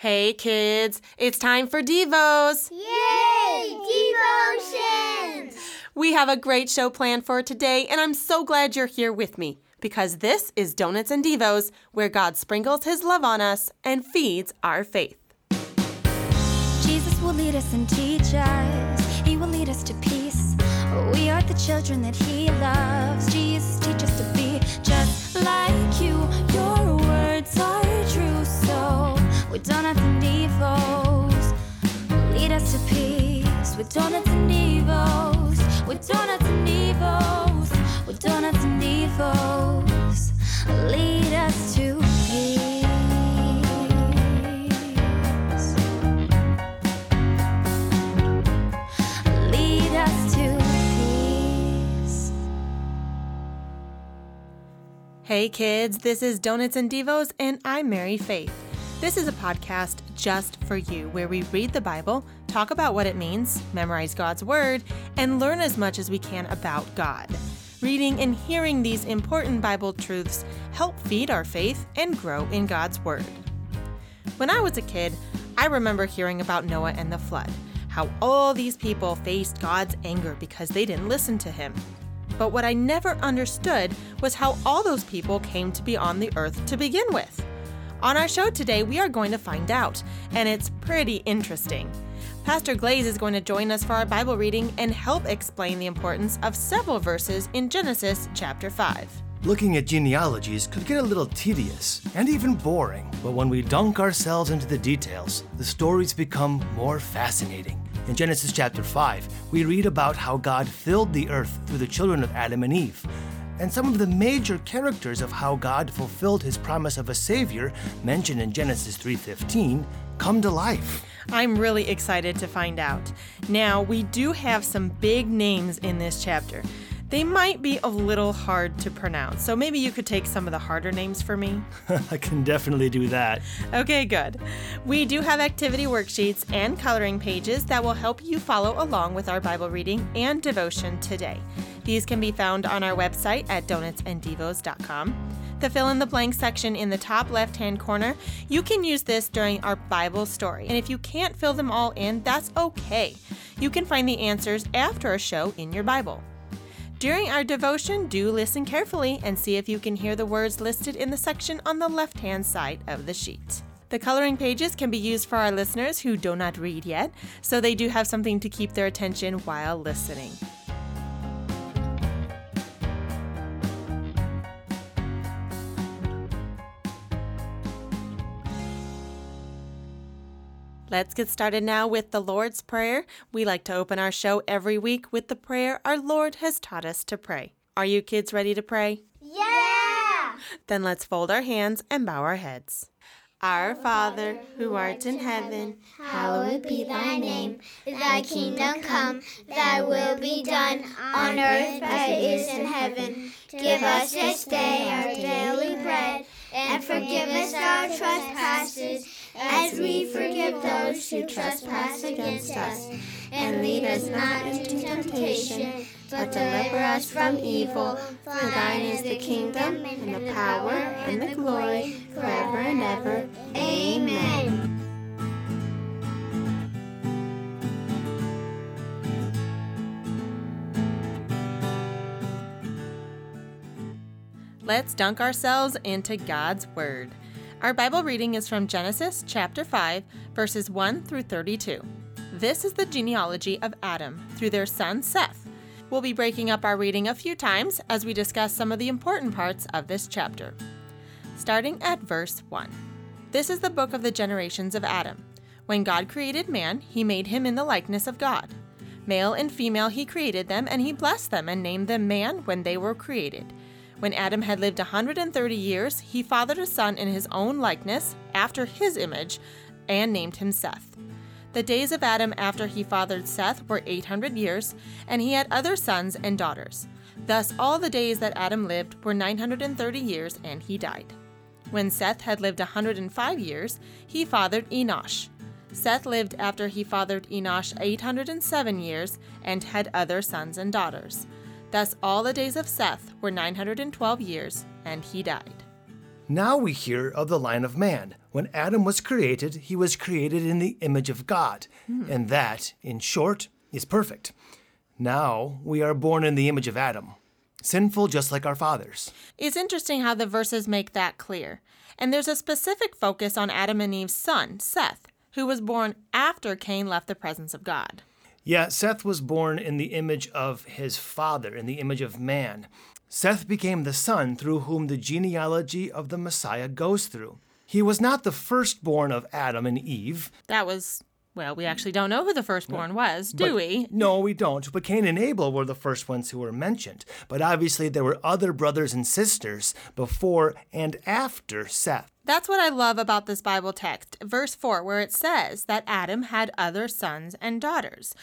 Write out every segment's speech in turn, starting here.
Hey kids, it's time for Devos. Yay! Devotions! We have a great show planned for today, and I'm so glad you're here with me because this is Donuts and Devos, where God sprinkles his love on us and feeds our faith. Jesus will lead us and teach us. He will lead us to peace. We are the children that He loves. Jesus, with donuts and devos, lead us to peace. With donuts and devos, with donuts and devos, with donuts and devos, lead us to peace. lead us to peace. Hey kids, this is Donuts and Devos, and I'm Mary Faith. This is a podcast just for you where we read the Bible, talk about what it means, memorize God's Word, and learn as much as we can about God. Reading and hearing these important Bible truths help feed our faith and grow in God's Word. When I was a kid, I remember hearing about Noah and the flood, how all these people faced God's anger because they didn't listen to him. But what I never understood was how all those people came to be on the earth to begin with. On our show today, we are going to find out, and it's pretty interesting. Pastor Glaze is going to join us for our Bible reading and help explain the importance of several verses in Genesis chapter 5. Looking at genealogies could get a little tedious and even boring, but when we dunk ourselves into the details, the stories become more fascinating. In Genesis chapter 5, we read about how God filled the earth through the children of Adam and Eve. And some of the major characters of how God fulfilled his promise of a savior mentioned in Genesis 3:15 come to life. I'm really excited to find out. Now, we do have some big names in this chapter. They might be a little hard to pronounce, so maybe you could take some of the harder names for me. I can definitely do that. Okay, good. We do have activity worksheets and coloring pages that will help you follow along with our Bible reading and devotion today. These can be found on our website at donutsanddevos.com. The fill in the blank section in the top left hand corner, you can use this during our Bible story. And if you can't fill them all in, that's okay. You can find the answers after a show in your Bible. During our devotion, do listen carefully and see if you can hear the words listed in the section on the left hand side of the sheet. The coloring pages can be used for our listeners who do not read yet, so they do have something to keep their attention while listening. Let's get started now with the Lord's Prayer. We like to open our show every week with the prayer our Lord has taught us to pray. Are you kids ready to pray? Yeah! Then let's fold our hands and bow our heads. Our Father, who art in heaven, Hallowed be thy name. Thy kingdom come, thy will be done on earth as it is in heaven. Give us this day our daily bread, and forgive us our trespasses, as we forgive those who trespass against us. And lead us not into temptation, but deliver us from evil. For thine is the kingdom, and the power, and the glory, forever and ever. Amen. let's dunk ourselves into God's Word. Our Bible reading is from Genesis chapter 5, verses 1 through 32. This is the genealogy of Adam through their son Seth. We'll be breaking up our reading a few times as we discuss some of the important parts of this chapter. Starting at verse 1. This is the book of the generations of Adam. When God created man, he made him in the likeness of God. Male and female he created them, and he blessed them and named them man when they were created. When Adam had lived a 130 years, he fathered a son in his own likeness, after his image, and named him Seth. The days of Adam after he fathered Seth were 800 years, and he had other sons and daughters. Thus, all the days that Adam lived were 930 years, and he died. When Seth had lived a 105 years, he fathered Enosh. Seth lived after he fathered Enosh 807 years and had other sons and daughters. Thus all the days of Seth were 912 years, and he died. Now we hear of the line of man. When Adam was created, he was created in the image of God. Hmm. And that, in short, is perfect. Now we are born in the image of Adam, sinful just like our fathers. It's interesting how the verses make that clear. And there's a specific focus on Adam and Eve's son, Seth, who was born after Cain left the presence of God. Yeah, Seth was born in the image of his father, in the image of man. Seth became the son through whom the genealogy of the Messiah goes through. He was not the firstborn of Adam and Eve. That was, well, we mm. actually don't know who the firstborn was, do but- we? No, we don't. But Cain and Abel were the first ones who were mentioned. But obviously, there were other brothers and sisters before and after Seth. That's what I love about this Bible text, verse 4, where it says that Adam had other sons and daughters.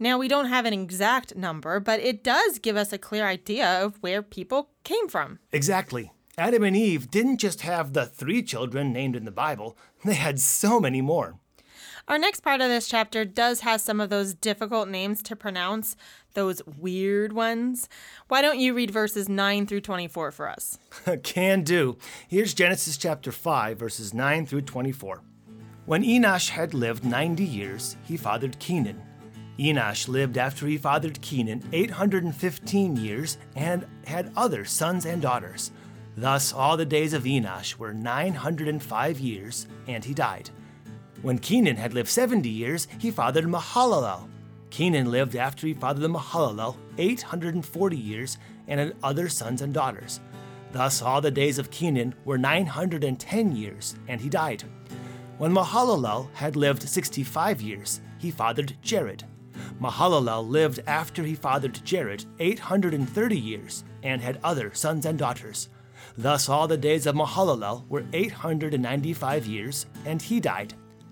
Now, we don't have an exact number, but it does give us a clear idea of where people came from. Exactly. Adam and Eve didn't just have the three children named in the Bible, they had so many more. Our next part of this chapter does have some of those difficult names to pronounce, those weird ones. Why don't you read verses 9 through 24 for us? Can do. Here's Genesis chapter 5, verses 9 through 24. When Enosh had lived 90 years, he fathered Kenan. Enosh lived after he fathered Kenan 815 years and had other sons and daughters. Thus, all the days of Enosh were 905 years, and he died. When Kenan had lived 70 years, he fathered Mahalalel. Kenan lived after he fathered Mahalalel 840 years and had other sons and daughters. Thus, all the days of Kenan were 910 years, and he died. When Mahalalel had lived 65 years, he fathered Jared. Mahalalel lived after he fathered Jared 830 years and had other sons and daughters. Thus, all the days of Mahalalel were 895 years, and he died.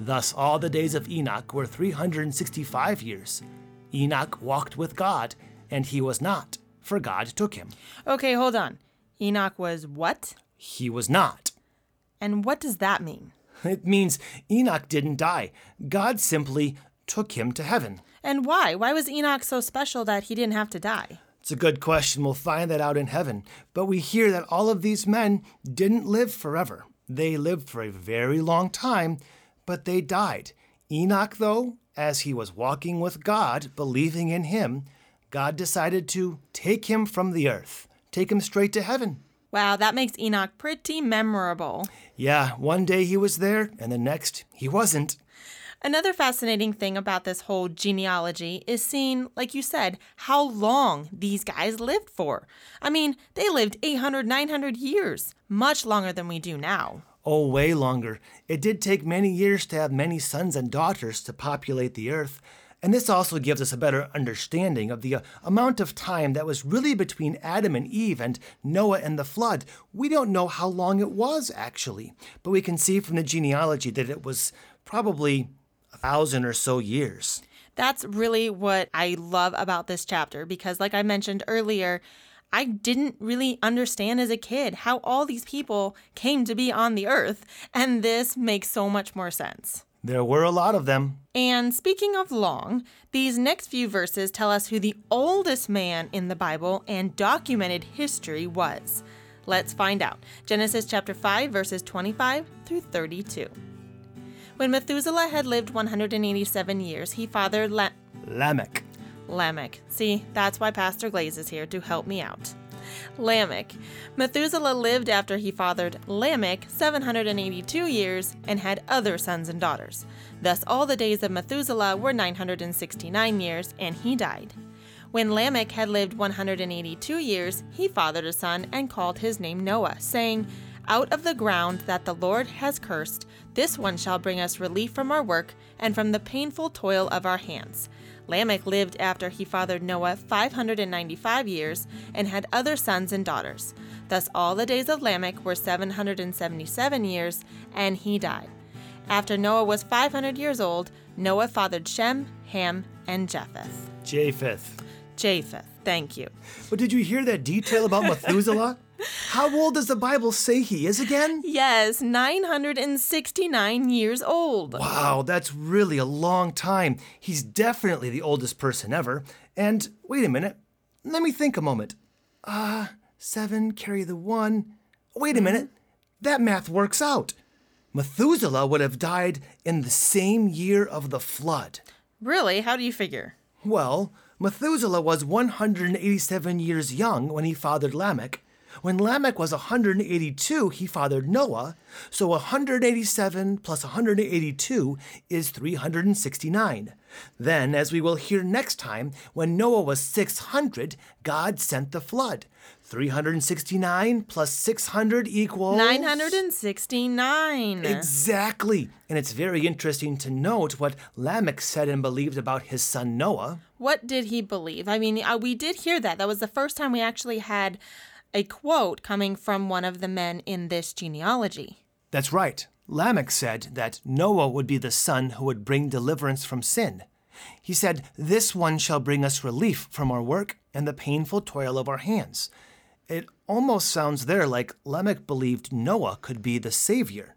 Thus, all the days of Enoch were 365 years. Enoch walked with God, and he was not, for God took him. Okay, hold on. Enoch was what? He was not. And what does that mean? It means Enoch didn't die. God simply took him to heaven. And why? Why was Enoch so special that he didn't have to die? It's a good question. We'll find that out in heaven. But we hear that all of these men didn't live forever. They lived for a very long time, but they died. Enoch, though, as he was walking with God, believing in him, God decided to take him from the earth, take him straight to heaven. Wow, that makes Enoch pretty memorable. Yeah, one day he was there, and the next he wasn't. Another fascinating thing about this whole genealogy is seeing, like you said, how long these guys lived for. I mean, they lived 800, 900 years, much longer than we do now. Oh, way longer. It did take many years to have many sons and daughters to populate the earth. And this also gives us a better understanding of the uh, amount of time that was really between Adam and Eve and Noah and the flood. We don't know how long it was, actually, but we can see from the genealogy that it was probably a thousand or so years. That's really what I love about this chapter because, like I mentioned earlier, I didn't really understand as a kid how all these people came to be on the earth, and this makes so much more sense. There were a lot of them. And speaking of long, these next few verses tell us who the oldest man in the Bible and documented history was. Let's find out. Genesis chapter 5, verses 25 through 32. When Methuselah had lived 187 years, he fathered La- Lamech. Lamech. See, that's why Pastor Glaze is here to help me out. Lamech. Methuselah lived after he fathered Lamech 782 years and had other sons and daughters. Thus, all the days of Methuselah were 969 years, and he died. When Lamech had lived 182 years, he fathered a son and called his name Noah, saying, Out of the ground that the Lord has cursed, this one shall bring us relief from our work and from the painful toil of our hands. Lamech lived after he fathered Noah 595 years and had other sons and daughters. Thus all the days of Lamech were 777 years, and he died. After Noah was 500 years old, Noah fathered Shem, Ham, and Japheth. Japheth. Japheth, thank you. But did you hear that detail about Methuselah? How old does the Bible say he is again? Yes, 969 years old. Wow, that's really a long time. He's definitely the oldest person ever. And wait a minute, let me think a moment. Uh, seven, carry the one. Wait a minute, that math works out. Methuselah would have died in the same year of the flood. Really? How do you figure? Well, Methuselah was 187 years young when he fathered Lamech. When Lamech was 182, he fathered Noah. So 187 plus 182 is 369. Then, as we will hear next time, when Noah was 600, God sent the flood. 369 plus 600 equals. 969. Exactly. And it's very interesting to note what Lamech said and believed about his son Noah. What did he believe? I mean, uh, we did hear that. That was the first time we actually had a quote coming from one of the men in this genealogy. That's right. Lamech said that Noah would be the son who would bring deliverance from sin. He said, This one shall bring us relief from our work and the painful toil of our hands. It almost sounds there like Lamech believed Noah could be the savior.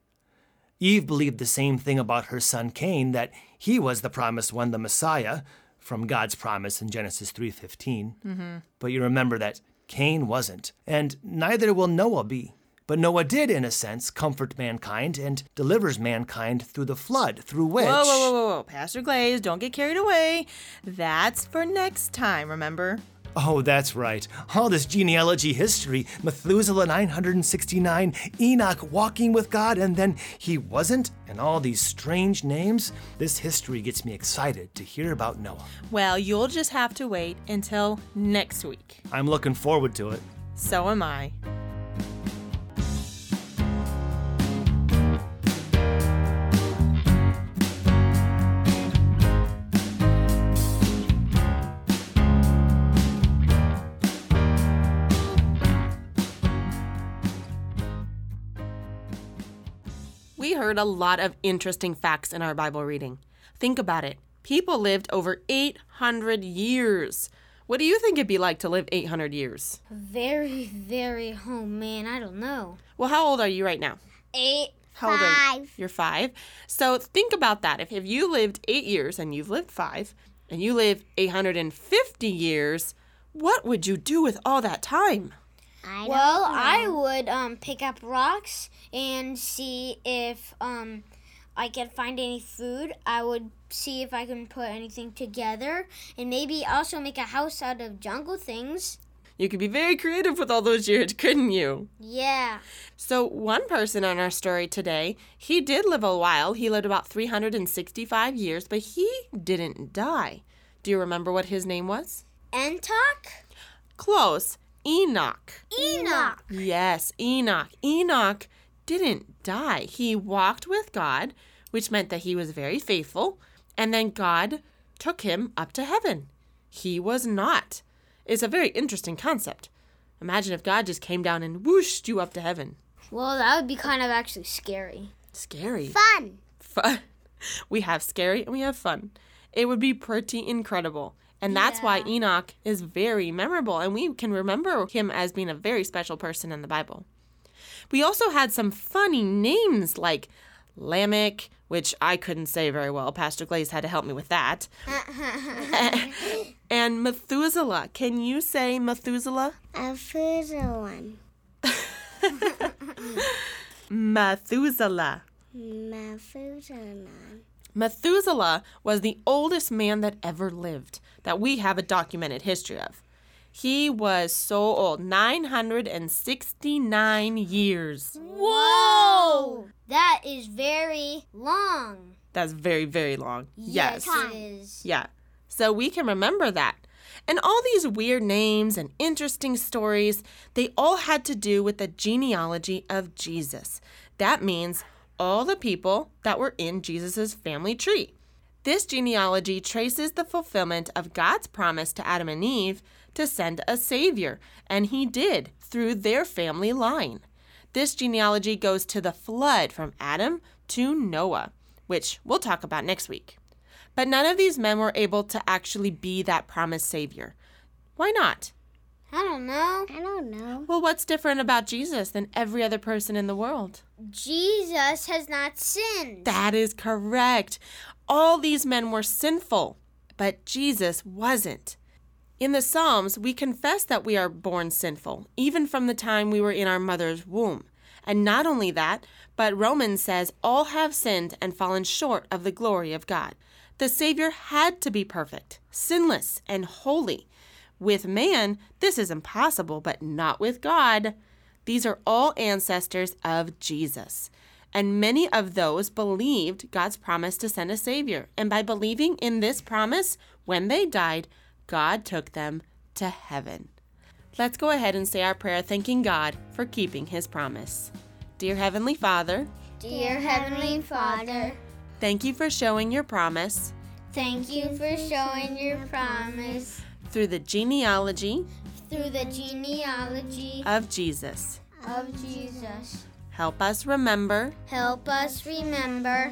Eve believed the same thing about her son Cain that he was the promised one, the Messiah, from God's promise in Genesis 3:15. Mm-hmm. But you remember that Cain wasn't, and neither will Noah be. But Noah did, in a sense, comfort mankind and delivers mankind through the flood, through which. Whoa, whoa, whoa, whoa, whoa. Pastor Glaze, don't get carried away. That's for next time, remember? Oh, that's right. All this genealogy history Methuselah 969, Enoch walking with God, and then he wasn't, and all these strange names. This history gets me excited to hear about Noah. Well, you'll just have to wait until next week. I'm looking forward to it. So am I. We heard a lot of interesting facts in our Bible reading. Think about it. People lived over 800 years. What do you think it'd be like to live 800 years? Very, very, oh man, I don't know. Well, how old are you right now? Eight, How old are you? five. You're five. So think about that. If, if you lived eight years and you've lived five, and you live 850 years, what would you do with all that time? I well, I would um pick up rocks and see if um I could find any food. I would see if I can put anything together and maybe also make a house out of jungle things. You could be very creative with all those years, couldn't you? Yeah. So, one person on our story today, he did live a while. He lived about 365 years, but he didn't die. Do you remember what his name was? Entok? Close. Enoch. Enoch. Yes, Enoch. Enoch didn't die. He walked with God, which meant that he was very faithful, and then God took him up to heaven. He was not. It's a very interesting concept. Imagine if God just came down and whooshed you up to heaven. Well, that would be kind of actually scary. Scary. Fun. Fun. We have scary and we have fun. It would be pretty incredible. And that's why Enoch is very memorable, and we can remember him as being a very special person in the Bible. We also had some funny names like Lamech, which I couldn't say very well. Pastor Glaze had to help me with that. and Methuselah. Can you say Methuselah? Food. Methuselah. Methuselah. Methuselah was the oldest man that ever lived, that we have a documented history of. He was so old, 969 years. Whoa! That is very long. That's very, very long. Yes. is. Yeah. So we can remember that. And all these weird names and interesting stories, they all had to do with the genealogy of Jesus. That means all the people that were in Jesus' family tree. This genealogy traces the fulfillment of God's promise to Adam and Eve to send a Savior, and He did through their family line. This genealogy goes to the flood from Adam to Noah. which we'll talk about next week. But none of these men were able to actually be that promised Savior. Why not? I don't know. I don't know. Well, what's different about Jesus than every other person in the world? Jesus has not sinned. That is correct. All these men were sinful, but Jesus wasn't. In the Psalms, we confess that we are born sinful, even from the time we were in our mother's womb. And not only that, but Romans says all have sinned and fallen short of the glory of God. The Savior had to be perfect, sinless, and holy. With man, this is impossible, but not with God. These are all ancestors of Jesus. And many of those believed God's promise to send a Savior. And by believing in this promise, when they died, God took them to heaven. Let's go ahead and say our prayer thanking God for keeping His promise. Dear Heavenly Father, Dear Heavenly Father, thank you for showing your promise thank you for showing your promise through the genealogy through the genealogy of Jesus. of Jesus. Help us remember Help us remember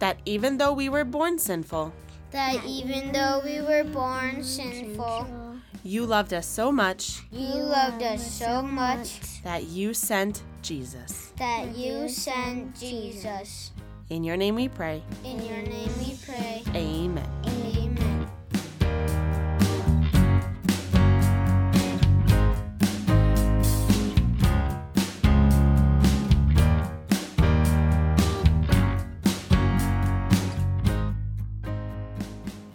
that even though we were born sinful, that even though we were born sinful, you loved us so much you loved us so much that you sent Jesus. that you sent Jesus. In your name we pray. In your name we pray. Amen. Amen.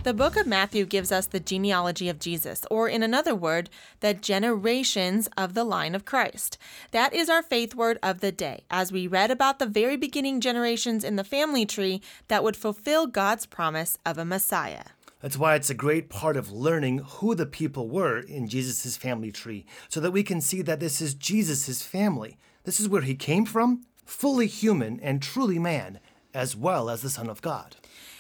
The book of Matthew gives us the genealogy of Jesus, or in another word, the generations of the line of Christ. That is our faith word of the day, as we read about the very beginning generations in the family tree that would fulfill God's promise of a Messiah. That's why it's a great part of learning who the people were in Jesus' family tree, so that we can see that this is Jesus' family. This is where he came from, fully human and truly man, as well as the Son of God.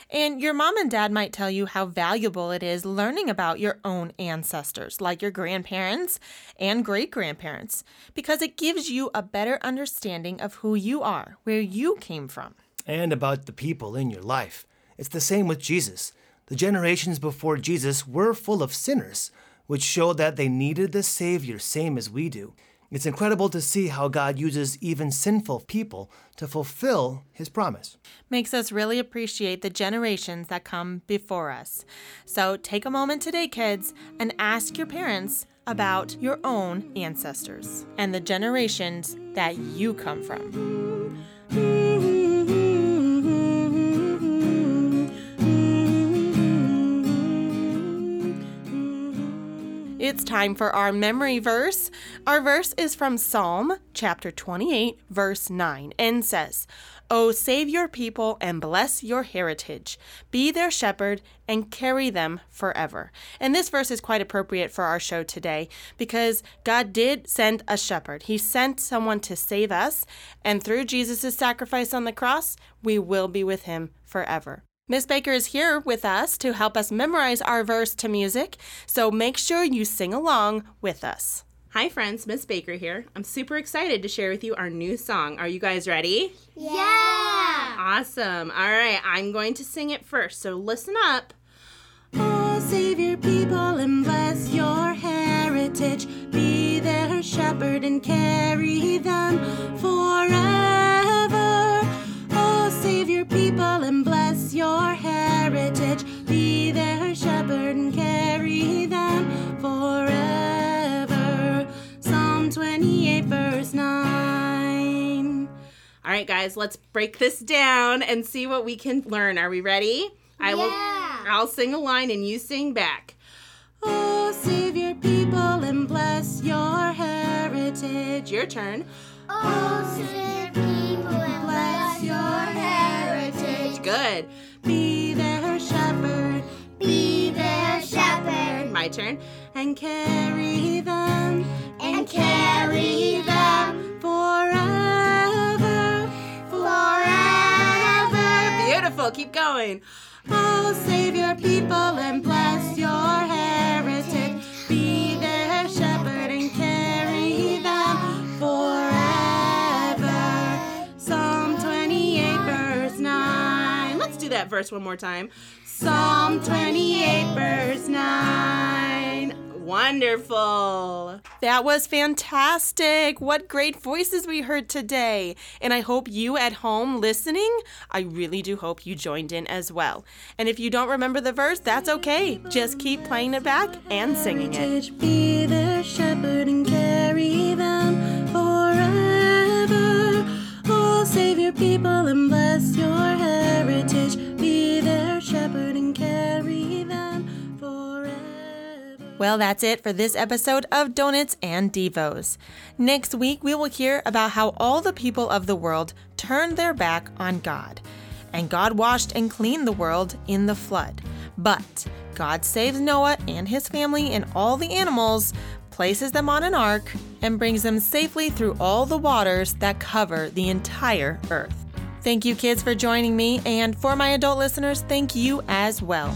And your mom and dad might tell you how valuable it is learning about your own ancestors, like your grandparents and great grandparents, because it gives you a better understanding of who you are, where you came from. and about the people in your life. It's the same with Jesus. The generations before Jesus were full of sinners, which showed that they needed the Savior, same as we do. It's incredible to see how God uses even sinful people to fulfill His promise. Makes us really appreciate the generations that come before us. So take a moment today, kids, and ask your parents about your own ancestors and the generations that you come from. Time for our memory verse. Our verse is from Psalm chapter 28, verse 9, and says, O save your people and bless your heritage. Be their shepherd and carry them forever. And this verse is quite appropriate for our show today because God did send a shepherd. He sent someone to save us, and through Jesus' sacrifice on the cross, we will be with him forever. Miss Baker is here with us to help us memorize our verse to music, so make sure you sing along with us. Hi, friends. Miss Baker here. I'm super excited to share with you our new song. Are you guys ready? Yeah. Awesome. All right, I'm going to sing it first, so listen up. Oh, save your people and bless your heritage. Be their shepherd and carry them forever. People and bless your heritage. Be their shepherd and carry them forever. Psalm 28, verse 9. All right, guys, let's break this down and see what we can learn. Are we ready? I will. I'll sing a line and you sing back. Oh, save your people and bless your heritage. Your turn. Oh, save Good. Be their shepherd. Be their shepherd My turn. And carry them. and carry them forever. forever. Beautiful. Keep going. Oh, verse one more time. Psalm 28, verse 9. Wonderful. That was fantastic. What great voices we heard today. And I hope you at home listening, I really do hope you joined in as well. And if you don't remember the verse, that's okay. Just keep playing it back and singing it. Be their shepherd and carry them forever. Oh, save your people Well, that's it for this episode of Donuts and Devos. Next week, we will hear about how all the people of the world turned their back on God. And God washed and cleaned the world in the flood. But God saves Noah and his family and all the animals, places them on an ark, and brings them safely through all the waters that cover the entire earth. Thank you, kids, for joining me, and for my adult listeners, thank you as well.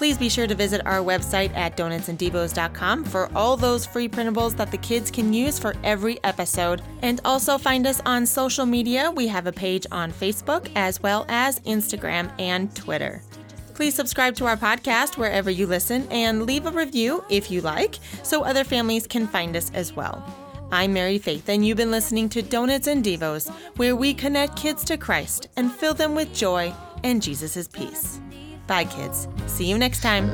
Please be sure to visit our website at donutsanddevos.com for all those free printables that the kids can use for every episode. And also find us on social media. We have a page on Facebook as well as Instagram and Twitter. Please subscribe to our podcast wherever you listen and leave a review if you like so other families can find us as well. I'm Mary Faith, and you've been listening to Donuts and Devos, where we connect kids to Christ and fill them with joy and Jesus' peace. Bye, kids. See you next time.